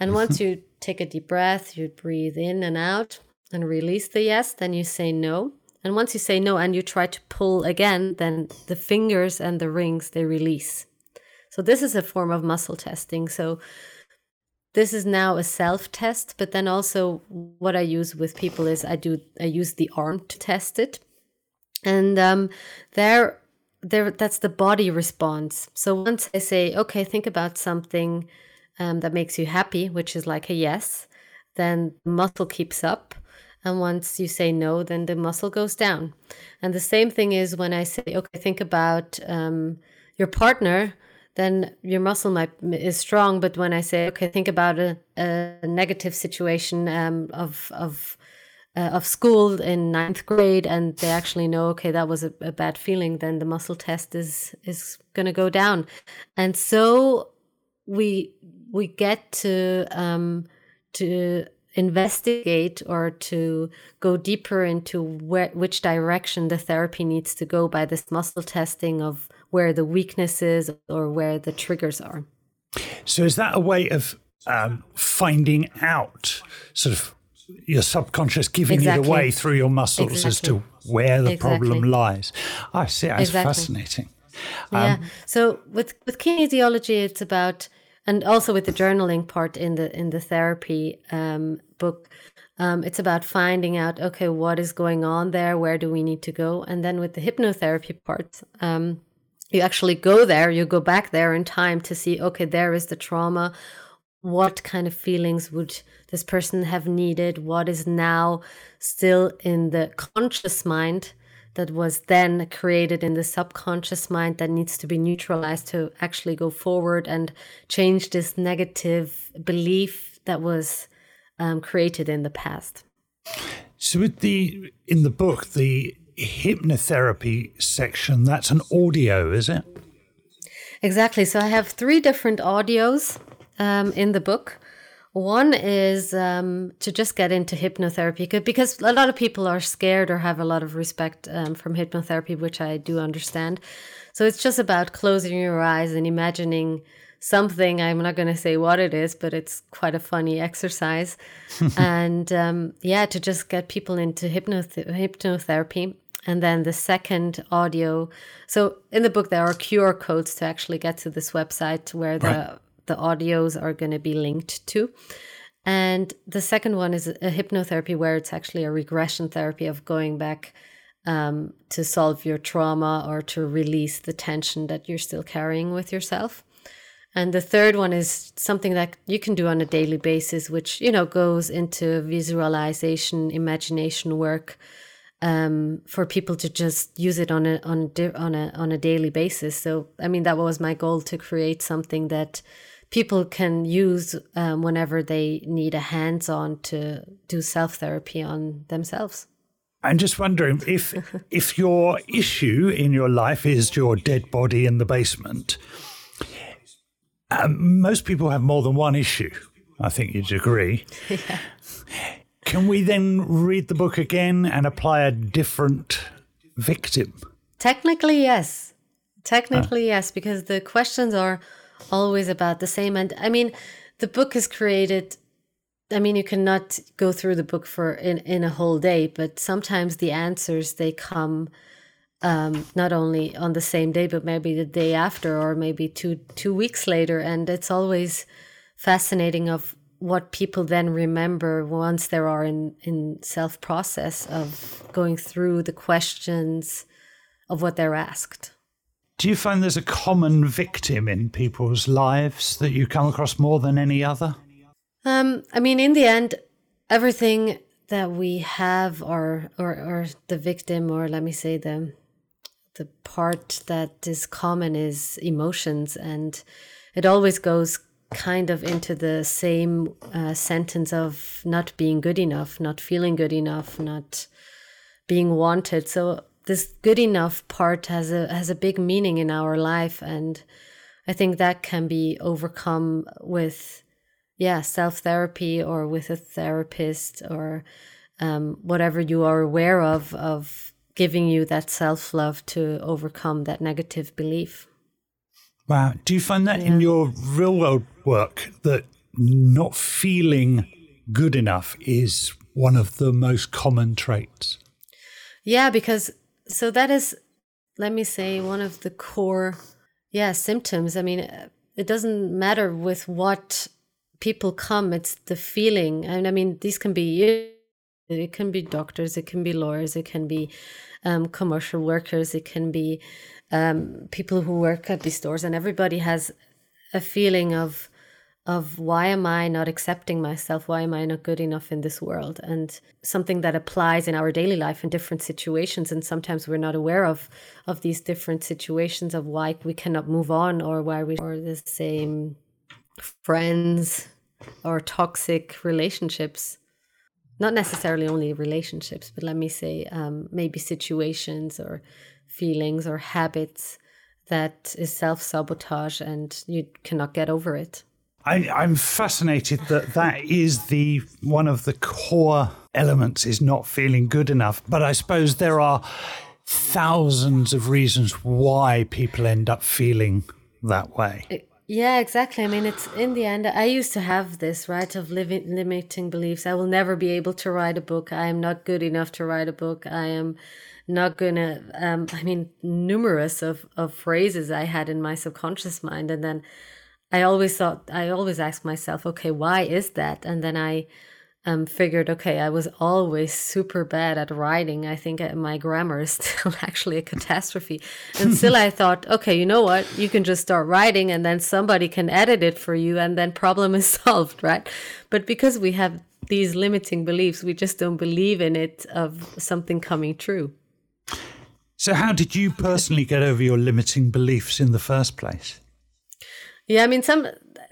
And once you take a deep breath, you breathe in and out and release the yes, then you say no. And once you say no and you try to pull again, then the fingers and the rings, they release. So this is a form of muscle testing. So this is now a self test but then also what i use with people is i do i use the arm to test it. And um there there that's the body response. So once i say okay think about something um, that makes you happy which is like a yes then the muscle keeps up. And once you say no then the muscle goes down. And the same thing is when i say okay think about um, your partner then your muscle might is strong. But when I say, okay, think about a, a negative situation um, of of uh, of school in ninth grade, and they actually know, okay, that was a, a bad feeling, then the muscle test is is going to go down, and so we we get to um, to investigate or to go deeper into where which direction the therapy needs to go by this muscle testing of where the weaknesses or where the triggers are. So, is that a way of um, finding out sort of your subconscious giving exactly. it away through your muscles exactly. as to where the exactly. problem lies? I see. That's fascinating. Yeah. Um, so with with kinesiology, it's about and also with the journaling part in the in the therapy um, book. Um, it's about finding out okay what is going on there where do we need to go and then with the hypnotherapy part um, you actually go there, you go back there in time to see, okay, there is the trauma. What kind of feelings would this person have needed? What is now still in the conscious mind that was then created in the subconscious mind that needs to be neutralized to actually go forward and change this negative belief that was um, created in the past? So, with the in the book, the hypnotherapy section, that's an audio, is it? Exactly. So I have three different audios um, in the book. One is um, to just get into hypnotherapy because a lot of people are scared or have a lot of respect um, from hypnotherapy, which I do understand. So it's just about closing your eyes and imagining something. I'm not going to say what it is, but it's quite a funny exercise. and um, yeah, to just get people into hypnoth- hypnotherapy and then the second audio so in the book there are qr codes to actually get to this website where the right. the audios are going to be linked to and the second one is a hypnotherapy where it's actually a regression therapy of going back um, to solve your trauma or to release the tension that you're still carrying with yourself. And the third one is something that you can do on a daily basis, which you know goes into visualization, imagination work, um, for people to just use it on a on on a on a daily basis. So I mean that was my goal to create something that people can use um, whenever they need a hands-on to do self-therapy on themselves. I'm just wondering if if your issue in your life is your dead body in the basement. Um, most people have more than one issue. I think you'd agree. yeah. Can we then read the book again and apply a different victim? Technically, yes. Technically, yes, because the questions are always about the same. And I mean, the book is created. I mean, you cannot go through the book for in, in a whole day, but sometimes the answers they come um, not only on the same day, but maybe the day after, or maybe two two weeks later. And it's always fascinating of what people then remember once they are in, in self process of going through the questions of what they're asked. Do you find there's a common victim in people's lives that you come across more than any other? Um, I mean, in the end, everything that we have, or, or or the victim, or let me say the the part that is common is emotions, and it always goes kind of into the same uh, sentence of not being good enough, not feeling good enough, not being wanted. So this good enough part has a has a big meaning in our life, and I think that can be overcome with yeah self therapy or with a therapist or um, whatever you are aware of of giving you that self love to overcome that negative belief. Wow. Do you find that yeah. in your real world work that not feeling good enough is one of the most common traits? Yeah, because so that is, let me say, one of the core, yeah, symptoms. I mean, it doesn't matter with what people come, it's the feeling. And I mean, these can be, it can be doctors, it can be lawyers, it can be um, commercial workers, it can be um, people who work at these stores, and everybody has a feeling of of why am I not accepting myself? Why am I not good enough in this world? And something that applies in our daily life in different situations. And sometimes we're not aware of of these different situations of why we cannot move on or why we are the same friends or toxic relationships. Not necessarily only relationships, but let me say um, maybe situations or feelings or habits that is self sabotage and you cannot get over it. I, am fascinated that that is the one of the core elements is not feeling good enough. But I suppose there are thousands of reasons why people end up feeling that way. Yeah, exactly. I mean, it's in the end, I used to have this, right, of living, limiting beliefs. I will never be able to write a book. I am not good enough to write a book. I am not gonna um, i mean numerous of, of phrases i had in my subconscious mind and then i always thought i always asked myself okay why is that and then i um, figured okay i was always super bad at writing. I think uh, my grammar is still actually a catastrophe. And still i thought okay you know what? You can just start writing and then somebody can edit it for you and then problem is solved right? But because we have these limiting beliefs we just don't believe in it of something coming true. So, how did you personally get over your limiting beliefs in the first place? Yeah, I mean, some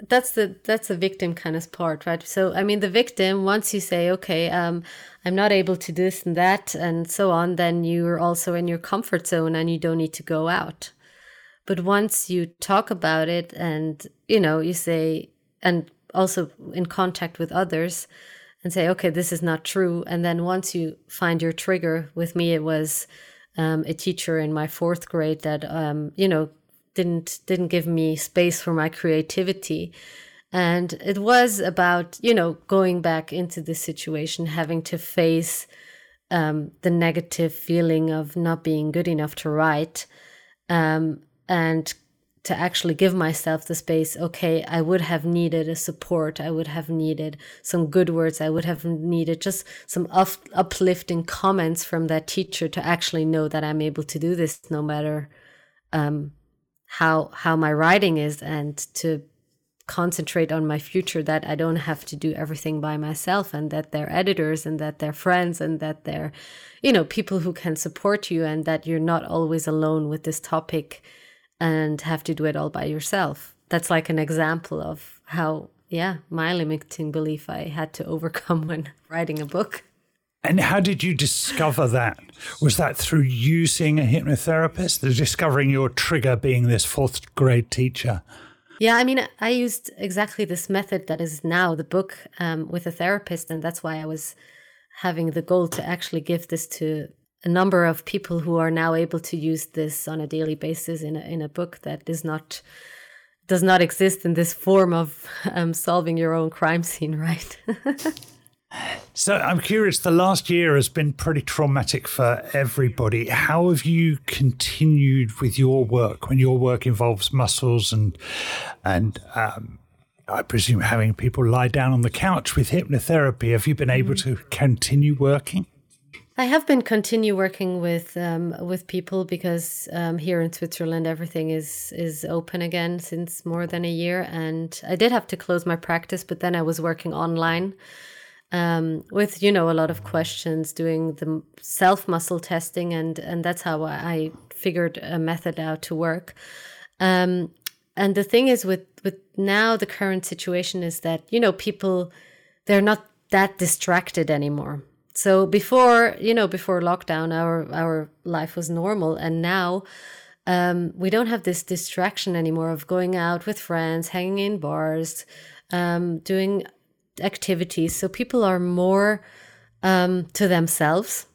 that's the that's the victim kind of part, right? So, I mean, the victim once you say, okay, um, I'm not able to do this and that, and so on, then you're also in your comfort zone and you don't need to go out. But once you talk about it, and you know, you say, and also in contact with others, and say, okay, this is not true, and then once you find your trigger, with me, it was um, a teacher in my fourth grade that um, you know didn't didn't give me space for my creativity. And it was about you know going back into the situation having to face um, the negative feeling of not being good enough to write um, and to actually give myself the space okay i would have needed a support i would have needed some good words i would have needed just some up- uplifting comments from that teacher to actually know that i'm able to do this no matter um, how how my writing is and to concentrate on my future that i don't have to do everything by myself and that they're editors and that they're friends and that they're you know people who can support you and that you're not always alone with this topic and have to do it all by yourself. That's like an example of how, yeah, my limiting belief I had to overcome when writing a book. And how did you discover that? Was that through using a hypnotherapist, the discovering your trigger being this fourth grade teacher? Yeah, I mean, I used exactly this method that is now the book um, with a therapist, and that's why I was having the goal to actually give this to a number of people who are now able to use this on a daily basis in a, in a book that is not does not exist in this form of um, solving your own crime scene, right? so I'm curious. The last year has been pretty traumatic for everybody. How have you continued with your work when your work involves muscles and and um, I presume having people lie down on the couch with hypnotherapy? Have you been able mm-hmm. to continue working? I have been continue working with um, with people because um, here in Switzerland everything is is open again since more than a year, and I did have to close my practice, but then I was working online um, with you know a lot of questions, doing the self muscle testing, and and that's how I figured a method out to work. Um, and the thing is with with now the current situation is that you know people they're not that distracted anymore so before, you know, before lockdown, our our life was normal, and now um, we don't have this distraction anymore of going out with friends, hanging in bars, um, doing activities. So people are more um, to themselves.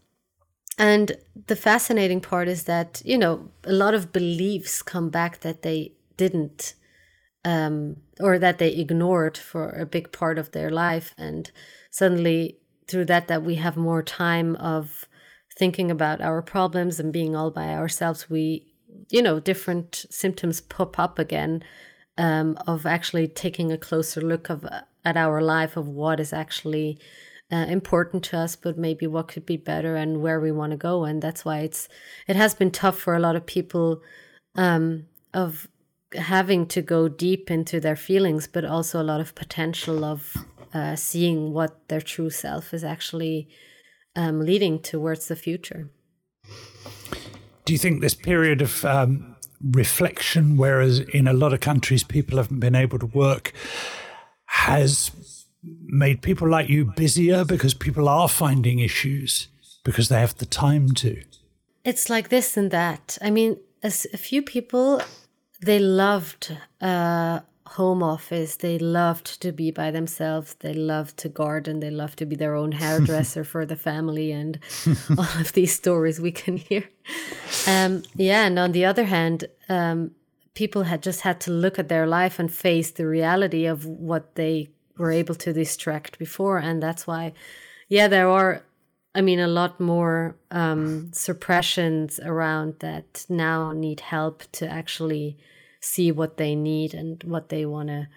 And the fascinating part is that, you know, a lot of beliefs come back that they didn't um, or that they ignored for a big part of their life. And suddenly through that that we have more time of thinking about our problems and being all by ourselves we you know different symptoms pop up again um, of actually taking a closer look of at our life of what is actually uh, important to us but maybe what could be better and where we want to go and that's why it's it has been tough for a lot of people um, of having to go deep into their feelings but also a lot of potential of uh, seeing what their true self is actually um, leading towards the future. Do you think this period of um, reflection, whereas in a lot of countries people haven't been able to work, has made people like you busier because people are finding issues because they have the time to? It's like this and that. I mean, as a few people, they loved uh, home office. They loved to be by themselves. They loved to garden. They loved to be their own hairdresser for the family and all of these stories we can hear. Um, yeah. And on the other hand, um, people had just had to look at their life and face the reality of what they were able to distract before. And that's why, yeah, there are, I mean, a lot more um, suppressions around that now need help to actually see what they need and what they want to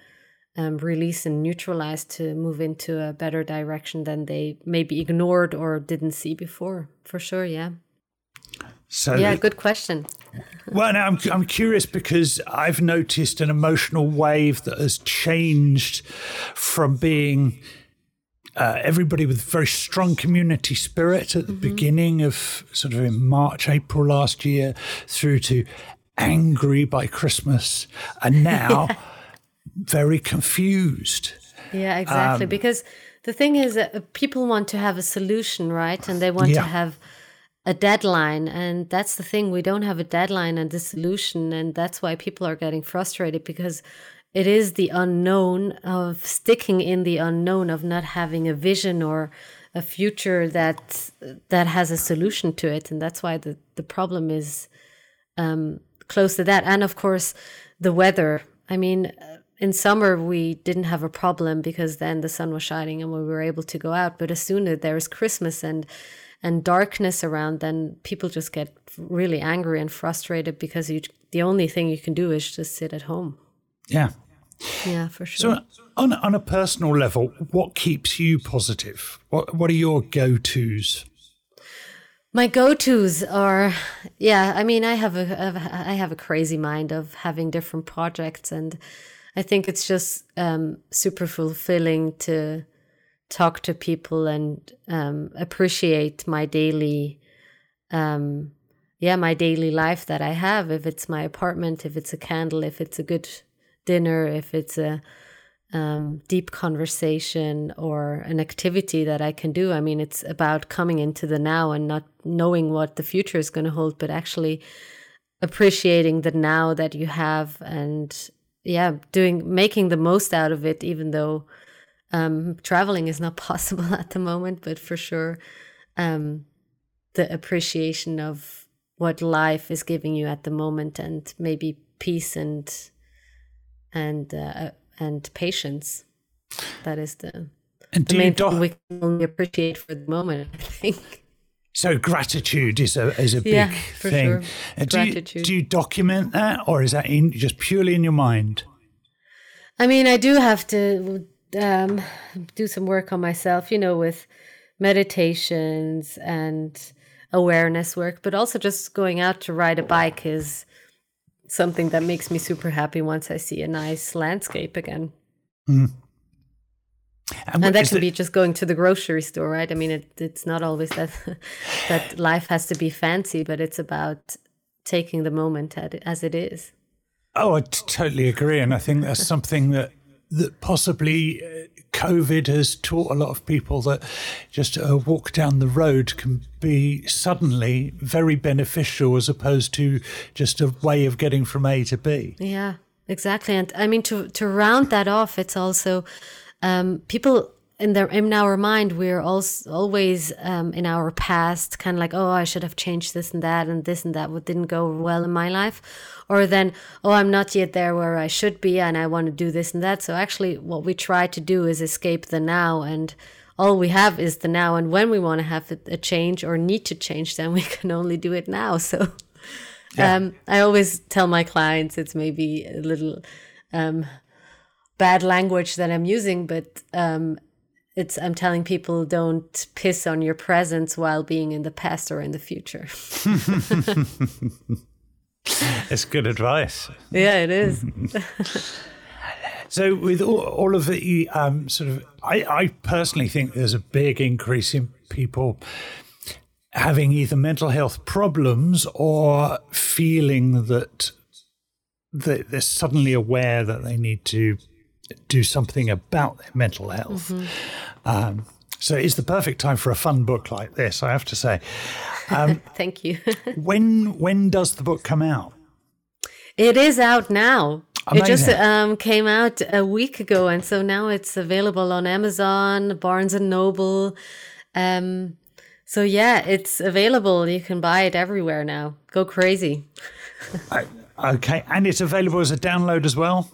um, release and neutralize to move into a better direction than they maybe ignored or didn't see before. For sure, yeah. So yeah, good question. well, now I'm I'm curious because I've noticed an emotional wave that has changed from being. Uh, everybody with very strong community spirit at the mm-hmm. beginning of sort of in March, April last year, through to angry by Christmas and now very confused. Yeah, exactly. Um, because the thing is that people want to have a solution, right? And they want yeah. to have a deadline. And that's the thing. We don't have a deadline and a solution. And that's why people are getting frustrated because it is the unknown of sticking in the unknown of not having a vision or a future that that has a solution to it and that's why the the problem is um, close to that. And of course, the weather. I mean, in summer we didn't have a problem because then the sun was shining and we were able to go out. But as soon as there is Christmas and and darkness around, then people just get really angry and frustrated because you the only thing you can do is just sit at home. Yeah. Yeah, for sure. So, on on a personal level, what keeps you positive? What what are your go tos? My go-tos are, yeah. I mean, I have a I have a crazy mind of having different projects, and I think it's just um, super fulfilling to talk to people and um, appreciate my daily, um, yeah, my daily life that I have. If it's my apartment, if it's a candle, if it's a good dinner, if it's a um, deep conversation or an activity that I can do. I mean, it's about coming into the now and not knowing what the future is going to hold, but actually appreciating the now that you have and yeah, doing making the most out of it, even though um, traveling is not possible at the moment, but for sure, um, the appreciation of what life is giving you at the moment and maybe peace and and uh, and patience. That is the, And the do main do- thing we can only appreciate for the moment. I think. so gratitude is a is a big Yeah, thing. sure. And do you, do you document that, or is that in just purely in your mind? I mean, I do have to um, do some work on myself, you know, with meditations and awareness work, but also just going out to ride a bike is something that makes me super happy once I see a nice landscape again. And, And what that can the- be just going to the grocery store, right? I mean, it, it's not always that that life has to be fancy, but it's about taking the moment at as it is. Oh, I t- totally agree, and I think that's something that that possibly uh, COVID has taught a lot of people that just a walk down the road can be suddenly very beneficial as opposed to just a way of getting from A to B. Yeah, exactly. And I mean to to round that off, it's also um, people in their in our mind we're also always um, in our past kind of like oh I should have changed this and that and this and that what didn't go well in my life, or then oh I'm not yet there where I should be and I want to do this and that. So actually, what we try to do is escape the now and. All we have is the now, and when we want to have a- a change or need to change, then we can only do it now. So, um, I always tell my clients it's maybe a little um, bad language that I'm using, but um, it's I'm telling people don't piss on your presence while being in the past or in the future. It's good advice. yeah, it is. So, with all, all of the um, sort of, I, I personally think there's a big increase in people having either mental health problems or feeling that that they're suddenly aware that they need to do something about their mental health. Um, so, it's the perfect time for a fun book like this, I have to say. Thank you. When when does the book come out? It is out now. It just um, came out a week ago, and so now it's available on Amazon, Barnes and Noble. Um, so yeah, it's available. You can buy it everywhere now. Go crazy! Okay, and it's available as a download as well.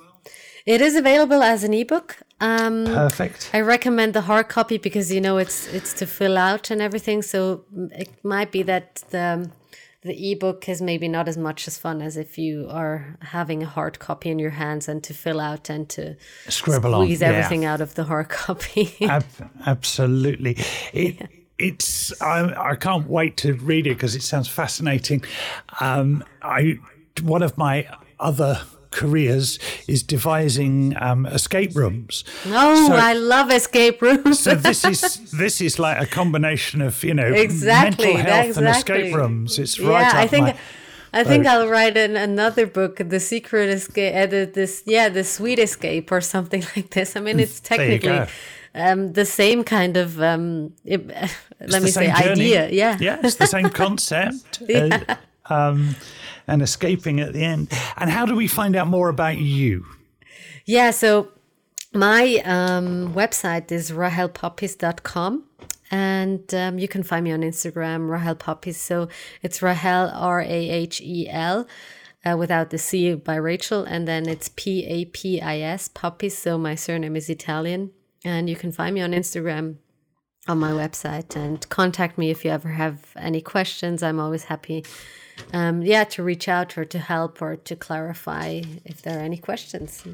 It is available as an ebook. Um, Perfect. I recommend the hard copy because you know it's it's to fill out and everything. So it might be that the the ebook is maybe not as much as fun as if you are having a hard copy in your hands and to fill out and to Scribble on. squeeze yeah. everything out of the hard copy. Ab- absolutely. It, It's I, I can't wait to read it because it sounds fascinating. Um, I one of my other careers is devising um, escape rooms. oh, So- I love escape rooms. So this is this is like a combination of you know Exactly, mental health and escape rooms. It's right yeah, I think my. I think. I'll write an, another book, The Secret Escape, uh, this yeah, The Sweet Escape or something like this. I mean, it's technically um, the same kind of um, it, let me say journey. idea. Yeah. yeah, it's the same concept. uh, um, and escaping at the end. And how do we find out more about you? Yeah, so my um, website is rahelpapis.com and um, you can find me on Instagram, Rahel. So it's Rahel, R A H E L, uh, without the C by Rachel. And then it's P A P I S, Papis. So my surname is Italian. And you can find me on Instagram. on my website and contact me if you ever have any questions. I'm always happy, um, yeah, to reach out or to help or to clarify if there are any questions.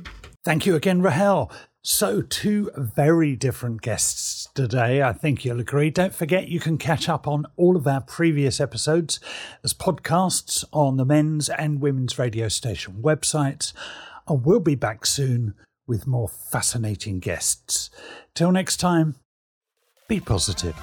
Thank you again, Rahel. So, two very different guests today. I think you'll agree. Don't forget, you can catch up on all of our previous episodes as podcasts on the men's and women's radio station websites. And we'll be back soon with more fascinating guests. Till next time, be positive.